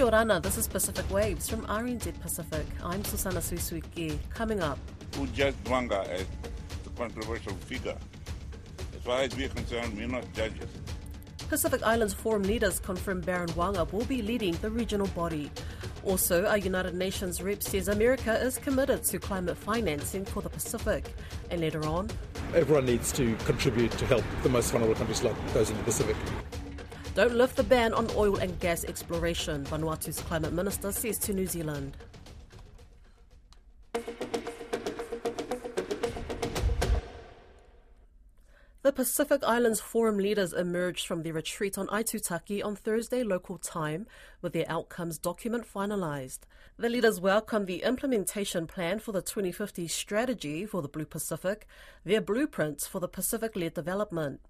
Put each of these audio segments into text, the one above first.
Kia orana, this is Pacific Waves from RNZ Pacific. I'm Susana Suisuiki. Coming up. Who judged Waqa as the controversial figure? As far as we're concerned, we're not judges. Pacific Islands Forum leaders confirm Baron Waqa will be leading the regional body. Also, a United Nations rep says America is committed to climate financing for the Pacific. And later on, everyone needs to contribute to help the most vulnerable countries like those in the Pacific. Don't lift the ban on oil and gas exploration, Vanuatu's climate minister says to New Zealand. The Pacific Islands Forum leaders emerged from their retreat on Aitutaki on Thursday local time with their outcomes document finalised. The leaders welcomed the implementation plan for the 2050 strategy for the Blue Pacific, their blueprints for the Pacific led development.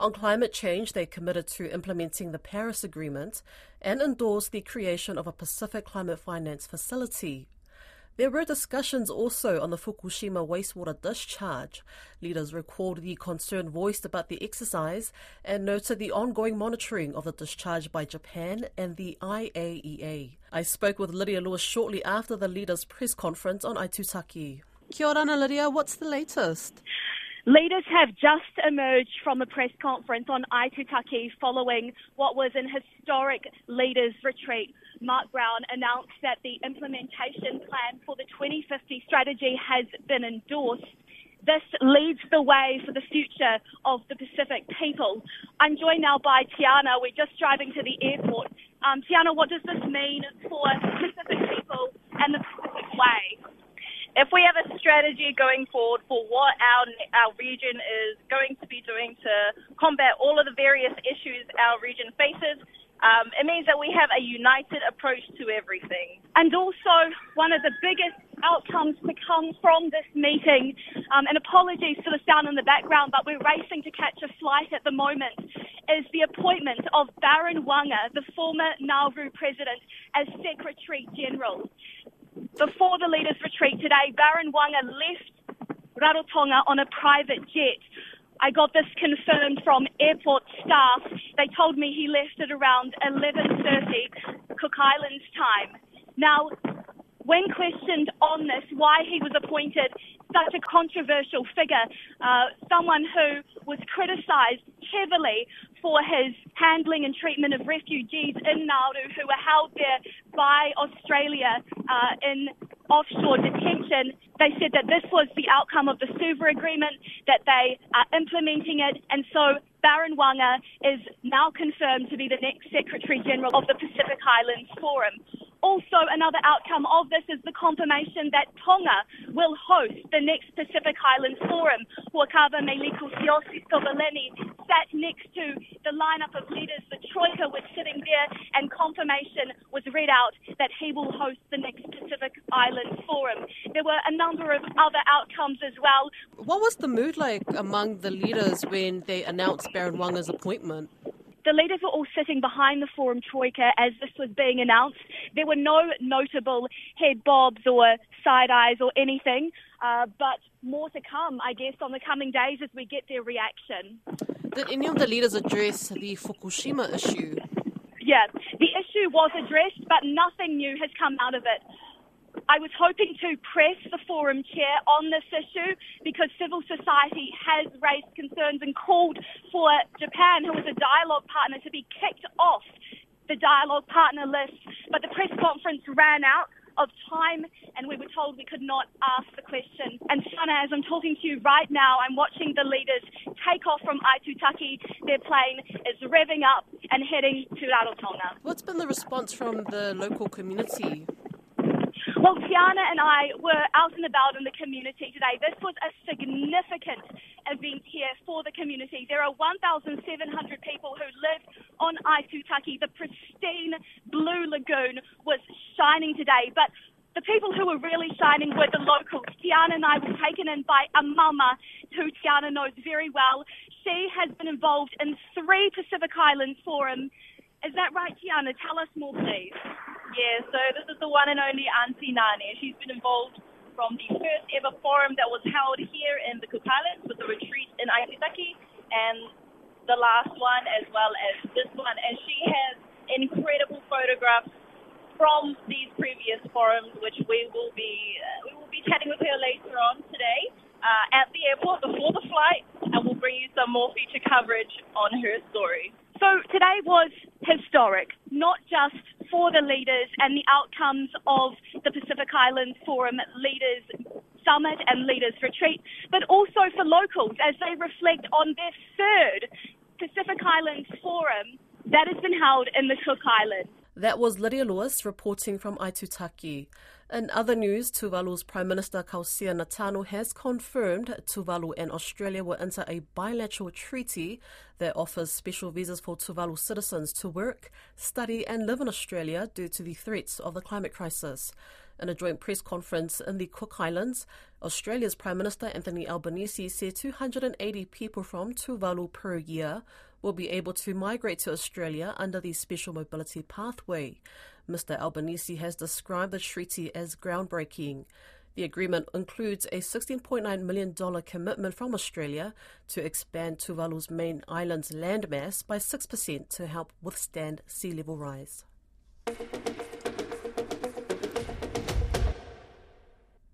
On climate change, they committed to implementing the Paris Agreement and endorsed the creation of a Pacific Climate Finance Facility. There were discussions also on the Fukushima wastewater discharge. Leaders recalled the concern voiced about the exercise and noted the ongoing monitoring of the discharge by Japan and the IAEA. I spoke with Lydia Lewis shortly after the leaders' press conference on Aitutaki. Kia ora, Lydia. What's the latest? Leaders have just emerged from a press conference on Aitutaki following what was an historic leaders' retreat. Mark Brown announced that the implementation plan for the 2050 strategy has been endorsed. This leads the way for the future of the Pacific people. I'm joined now by Tiana. We're just driving to the airport. Um, Tiana, what does this mean for Pacific people and the Pacific way? If we have a strategy going forward for what our our region is going to be doing to combat all of the various issues our region faces, um, it means that we have a united approach to everything. And also, one of the biggest outcomes to come from this meeting, um, and apologies for the sound in the background, but we're racing to catch a flight at the moment, is the appointment of Baron Waqa, the former Nauru president, as Secretary General. Before the leaders' retreat today, Baron Waqa left Rarotonga on a private jet. I got this confirmed from airport staff. They told me he left at around 11:30 Cook Islands time. Now, when questioned on this, why he was appointed such a controversial figure, uh, someone who was criticised heavily for his handling and treatment of refugees in Nauru who were held there by Australia uh, in offshore detention. They said that this was the outcome of the Suva agreement, that they are implementing it, and so Baron Waqa is now confirmed to be the next Secretary General of the Pacific Islands Forum. Also, another outcome of this is the confirmation that Tonga will host the next Pacific Islands Forum. Hu'akavameiliku Siaosi Sovaleni sat next to the lineup of leaders. The Troika was sitting there, and confirmation was read out that he will host the next Pacific Islands Forum. There were a number of other outcomes as well. What was the mood like among the leaders when they announced Baron Waqa's appointment? The leaders were all sitting behind the Forum Troika as this was being announced. There were no notable head bobs or side eyes or anything, uh, but more to come, I guess, on the coming days as we get their reaction. Did any of the leaders address the Fukushima issue? Yeah, the issue was addressed, but nothing new has come out of it. I was hoping to press the forum chair on this issue because civil society has raised concerns and called for Japan, who is a dialogue partner, to be kicked off the dialogue partner list. But the press conference ran out of time and we were told we could not ask the question. And Sana, as I'm talking to you right now, I'm watching the leaders take off from Aitutaki. Their plane is revving up and heading to Rarotonga. What's been the response from the local community? Well, Tiana and I were out and about in the community today. This was a significant event here for the community. There are 1,700 people who live on Aitutaki. The pristine blue lagoon was shining today, but the people who were really shining were the locals. Tiana and I were taken in by a mama who Tiana knows very well. She has been involved in three Pacific Islands Forum. Is that right, Tiana? Tell us more, please. Yeah, so this is the one and only Auntie Nani. She's been involved from the first ever forum that was held here in the Islands with the retreat in Aitutaki and the last one as well as this one. And she has incredible photographs from these previous forums, which we will be uh, we will be chatting with her later on today uh, at the airport before the flight, and we'll bring you some more feature coverage on her story. So today was historic, not just for the leaders and the outcomes of the Pacific Islands Forum Leaders Summit and Leaders Retreat, but also for locals as they reflect on their third Pacific Islands Forum that has been held in the Cook Islands. That was Lydia Lewis reporting from Aitutaki. In other news, Tuvalu's Prime Minister Kausea Natano has confirmed Tuvalu and Australia will enter a bilateral treaty that offers special visas for Tuvalu citizens to work, study, and live in Australia due to the threats of the climate crisis. In a joint press conference in the Cook Islands, Australia's Prime Minister Anthony Albanese said 280 people from Tuvalu per year will be able to migrate to Australia under the Special Mobility Pathway. Mr. Albanese has described the treaty as groundbreaking. The agreement includes a $16.9 million commitment from Australia to expand Tuvalu's main island's landmass by 6% to help withstand sea level rise.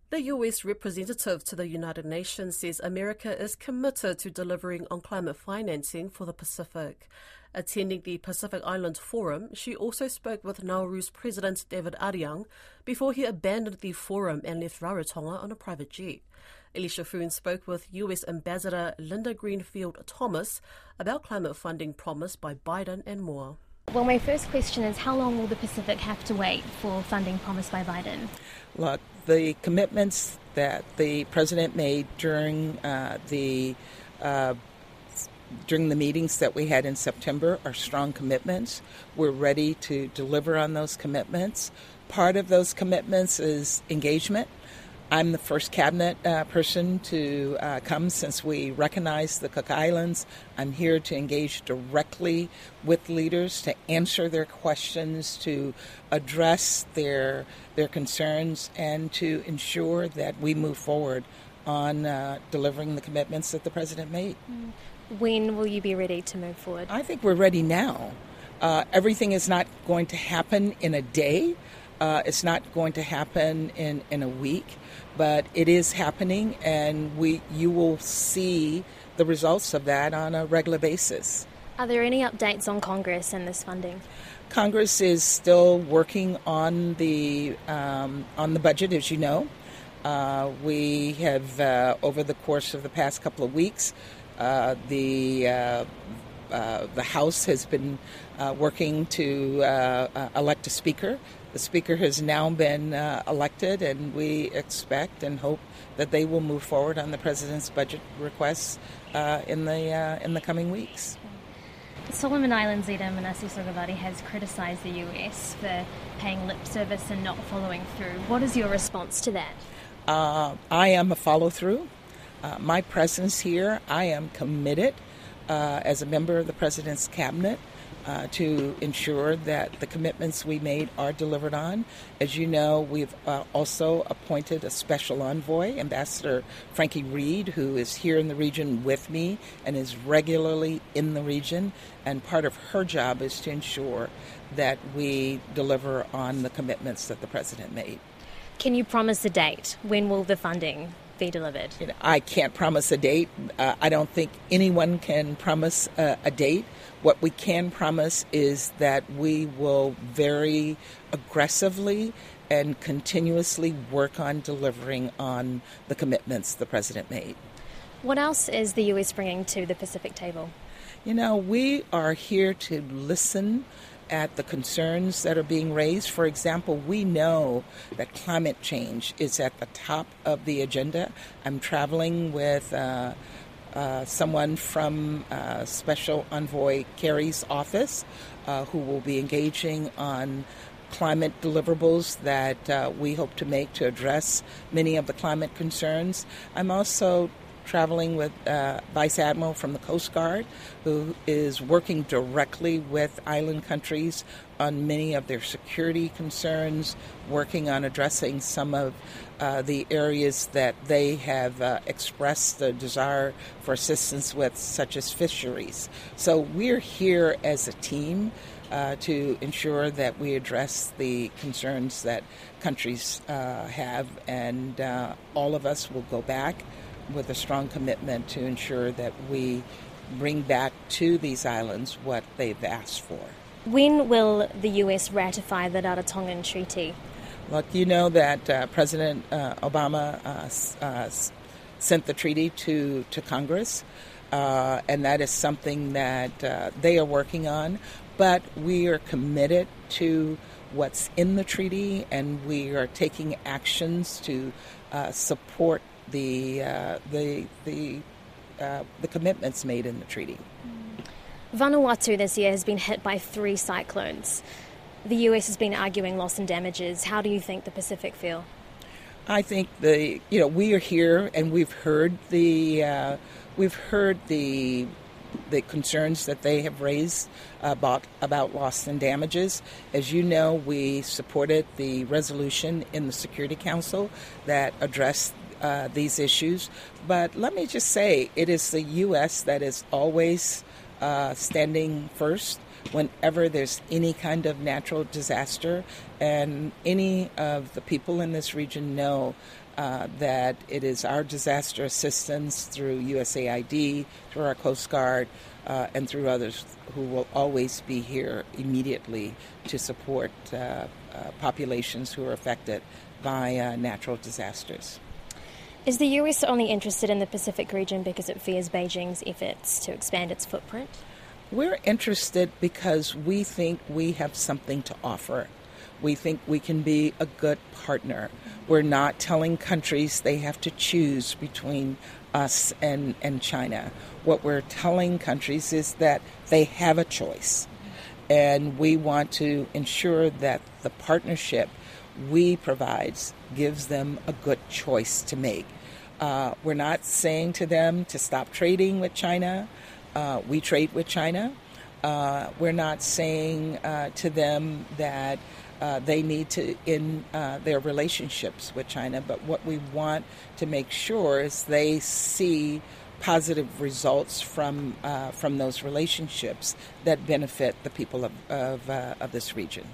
The US representative to the United Nations says America is committed to delivering on climate financing for the Pacific. Attending the Pacific Island Forum, she also spoke with Nauru's President David Adeang before he abandoned the forum and left Rarotonga on a private jet. Elisha Foon spoke with US Ambassador Linda Greenfield Thomas about climate funding promised by Biden and more. Well, my first question is how long will the Pacific have to wait for funding promised by Biden? Look, the commitments that the president made during uh, the uh, during the meetings that we had in September are strong commitments. We're ready to deliver on those commitments. Part of those commitments is engagement. I'm the first cabinet uh, person to uh, come since we recognize the Cook Islands. I'm here to engage directly with leaders to answer their questions, to address their their concerns, and to ensure that we move forward on uh, delivering the commitments that the president made. Mm. When will you be ready to move forward? I think we're ready now. Uh, everything is not going to happen in a day. Uh, it's not going to happen in, in a week, but it is happening, and we you will see the results of that on a regular basis. Are there any updates on Congress and this funding? Congress is still working on the um, on the budget, as you know. Uh, we have, uh, over the course of the past couple of weeks, uh, the uh, uh, the House has been working to elect a speaker. The speaker has now been elected, and we expect and hope that they will move forward on the president's budget requests in the in the coming weeks. Solomon Islands leader Manasseh Sogavare has criticised the US for paying lip service and not following through. What is your response to that? Uh, I am a follow through. Uh, my presence here, I am committed uh, as a member of the President's Cabinet uh, to ensure that the commitments we made are delivered on. As you know, we've uh, also appointed a special envoy, Ambassador Frankie Reed, who is here in the region with me and is regularly in the region. And part of her job is to ensure that we deliver on the commitments that the President made. Can you promise a date? When will the funding be delivered? You know, I can't promise a date. Uh, I don't think anyone can promise a, a date. What we can promise is that we will very aggressively and continuously work on delivering on the commitments the president made. What else is the US bringing to the Pacific table? You know, we are here to listen at the concerns that are being raised. For example, we know that climate change is at the top of the agenda. I'm traveling with uh, uh, someone from uh, Special Envoy Kerry's office uh, who will be engaging on climate deliverables that uh, we hope to make to address many of the climate concerns. I'm also traveling with uh, Vice Admiral from the Coast Guard, who is working directly with island countries on many of their security concerns, working on addressing some of uh, the areas that they have uh, expressed the desire for assistance with, such as fisheries. So we're here as a team. Uh, to ensure that we address the concerns that countries uh, have, and uh, all of us will go back with a strong commitment to ensure that we bring back to these islands what they've asked for. When will the US ratify the Rarotongan Treaty? Look, you know that uh, President uh, Obama uh, uh sent the treaty to, to Congress, uh, and that is something that uh, they are working on. But we are committed to what's in the treaty, and we are taking actions to support Uh, the the the the commitments made in the treaty. Vanuatu this year has been hit by three cyclones. The US has been arguing loss and damages. How do you think the Pacific feel? I think the you know we are here and we've heard the uh, we've heard the the concerns that they have raised uh, about about loss and damages. As you know, we supported the resolution in the Security Council that addressed uh, these issues. But let me just say, it is the U.S. that is always uh, standing first whenever there's any kind of natural disaster. And any of the people in this region know uh, that it is our disaster assistance through USAID, through our Coast Guard, uh, and through others who will always be here immediately to support uh, uh populations who are affected by uh, natural disasters. Is the US only interested in the Pacific region because it fears Beijing's efforts to expand its footprint? We're interested because we think we have something to offer. We think we can be a good partner. We're not telling countries they have to choose between us and, and China. What we're telling countries is that they have a choice. And we want to ensure that the partnership we provide gives them a good choice to make. Uh, we're not saying to them to stop trading with China. Uh, we trade with China. Uh, we're not saying uh, to them that uh, they need to end uh, their relationships with China, but what we want to make sure is they see positive results from from those relationships that benefit the people of of, of this region.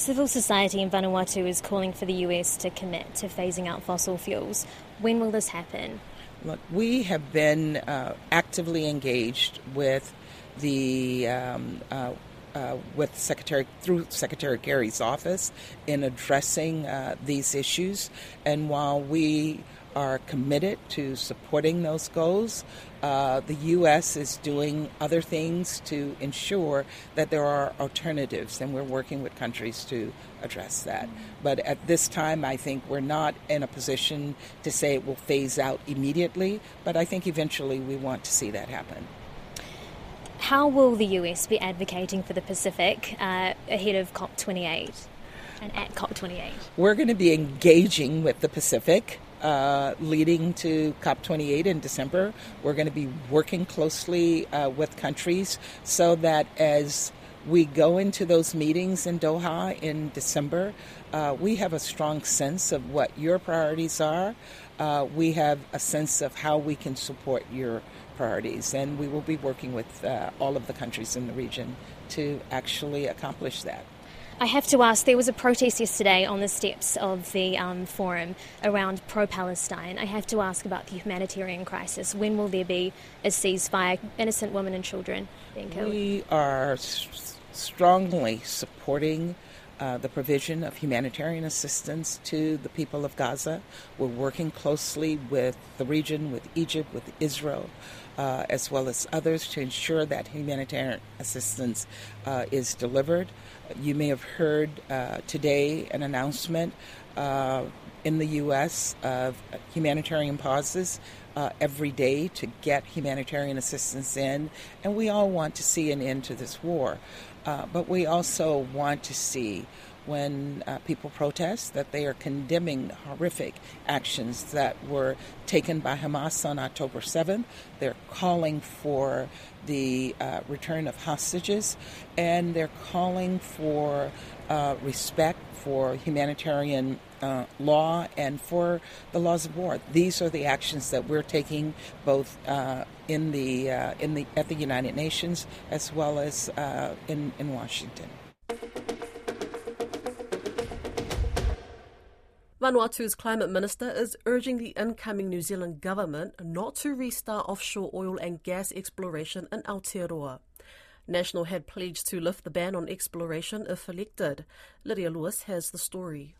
Civil society in Vanuatu is calling for the US to commit to phasing out fossil fuels. When will this happen? Look, we have been uh, actively engaged with the um, uh, uh, with Secretary through Secretary Kerry's office in addressing uh, these issues, and while we are committed to supporting those goals. Uh, the U.S. is doing other things to ensure that there are alternatives, and we're working with countries to address that. But at this time, I think we're not in a position to say it will phase out immediately, but I think eventually we want to see that happen. How will the US be advocating for the Pacific uh, ahead of COP28 and at COP28? We're going to be engaging with the Pacific uh, leading to COP28 in December. We're going to be working closely uh, with countries so that as we go into those meetings in Doha in December, uh, we have a strong sense of what your priorities are. Uh, we have a sense of how we can support your priorities, and we will be working with uh, all of the countries in the region to actually accomplish that. I have to ask there was a protest yesterday on the steps of the um, forum around pro Palestine. I have to ask about the humanitarian crisis. When will there be a ceasefire? Innocent women and children. We are s- strongly supporting. Uh, the provision of humanitarian assistance to the people of Gaza. We're working closely with the region, with Egypt, with Israel, uh, as well as others to ensure that humanitarian assistance uh, is delivered. You may have heard uh, today an announcement uh, in the U.S. of humanitarian pauses uh, every day to get humanitarian assistance in, and we all want to see an end to this war. Uh, but we also want to see when uh, people protest that they are condemning horrific actions that were taken by Hamas on October 7th. They're calling for the uh, return of hostages, and they're calling for uh, respect for humanitarian uh, law and for the laws of war. These are the actions that we're taking both uh, in the uh, in the at the United Nations as well as uh, in in Washington. Vanuatu's climate minister is urging the incoming New Zealand government not to restart offshore oil and gas exploration in Aotearoa. National had pledged to lift the ban on exploration if elected. Lydia Lewis has the story.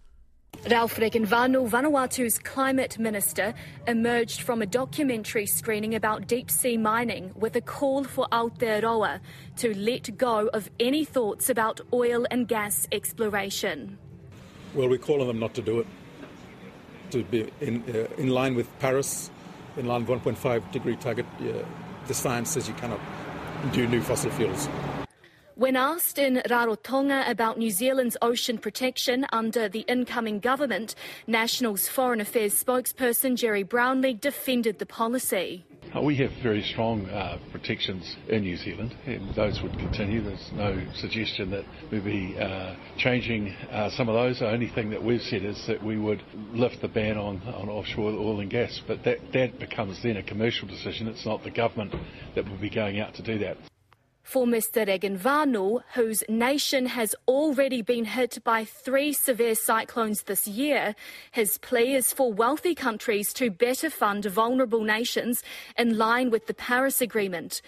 Ralph Regenvanu, Vanuatu's climate minister, emerged from a documentary screening about deep sea mining with a call for Aotearoa to let go of any thoughts about oil and gas exploration. Well, we're calling them not to do it to be in, uh, in line with Paris, in line with 1.5 degree target. Uh, the science says you cannot do new fossil fuels. When asked in Rarotonga about New Zealand's ocean protection under the incoming government, National's Foreign Affairs spokesperson Gerry Brownlee defended the policy. Uh, we have very strong uh, protections in New Zealand, and those would continue. There's no suggestion that we'd be uh, changing some of those. The only thing that we've said is that we would lift the ban on, on offshore oil and gas, but that, that becomes then a commercial decision. It's not the government that would be going out to do that for Mr. Regenvanu, whose nation has already been hit by three severe cyclones this year. His plea is for wealthy countries to better fund vulnerable nations in line with the Paris Agreement.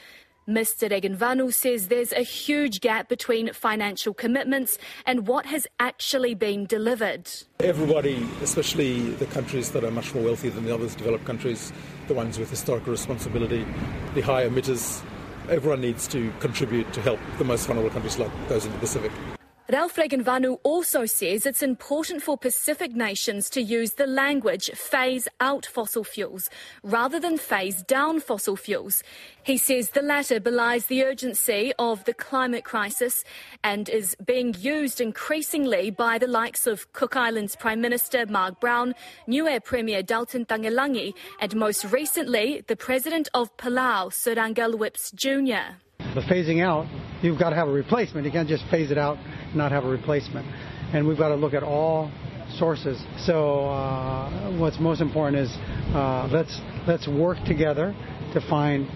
Mr. Regenvanu says there's a huge gap between financial commitments and what has actually been delivered. Everybody, especially the countries that are much more wealthy than the others, developed countries, the ones with historical responsibility, the high emitters, everyone needs to contribute to help the most vulnerable countries like those in the Pacific. Ralph Regenvanu also says it's important for Pacific nations to use the language phase out fossil fuels rather than phase down fossil fuels. He says the latter belies the urgency of the climate crisis and is being used increasingly by the likes of Cook Islands Prime Minister Mark Brown, Niue Premier Dalton Tagelagi, and most recently the President of Palau, Surangel Whipps Jr. The phasing out, you've got to have a replacement. You can't just phase it out not have a replacement. And we've got to look at all sources. So uh, what's most important is uh, let's let's work together to find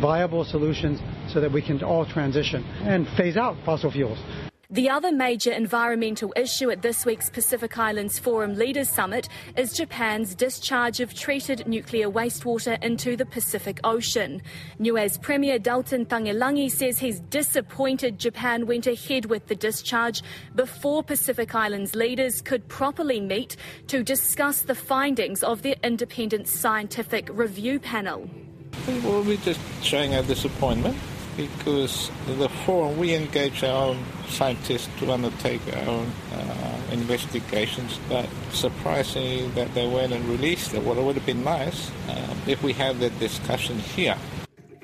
viable solutions so that we can all transition and phase out fossil fuels. The other major environmental issue at this week's Pacific Islands Forum Leaders Summit is Japan's discharge of treated nuclear wastewater into the Pacific Ocean. Niue's Premier Dalton Tagelagi says he's disappointed Japan went ahead with the discharge before Pacific Islands leaders could properly meet to discuss the findings of their independent scientific review panel. Well, we're just showing our disappointment because the forum we engage our own scientists to undertake our own uh, investigations, but surprisingly that they went and released it. Well, it would have been nice um, if we had that discussion here.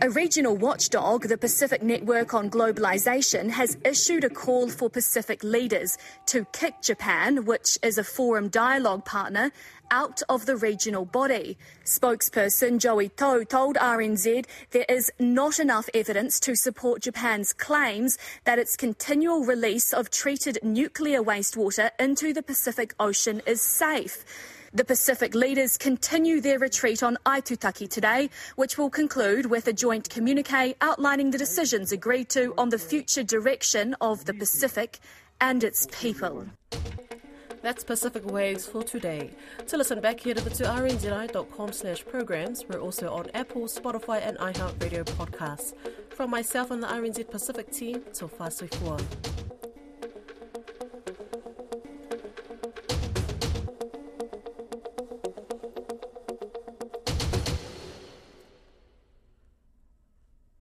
A regional watchdog, the Pacific Network on Globalization, has issued a call for Pacific leaders to kick Japan, which is a forum dialogue partner, out of the regional body. Spokesperson Joey Tau told RNZ there is not enough evidence to support Japan's claims that its continual release of treated nuclear wastewater into the Pacific Ocean is safe. The Pacific leaders continue their retreat on Aitutaki today, which will conclude with a joint communique outlining the decisions agreed to on the future direction of the Pacific and its people. That's Pacific Waves for today. To listen back, head over to rnzi.com slash programs. We're also on Apple, Spotify and iHeartRadio podcasts. From myself and the RNZ Pacific team, till Fasui Fua.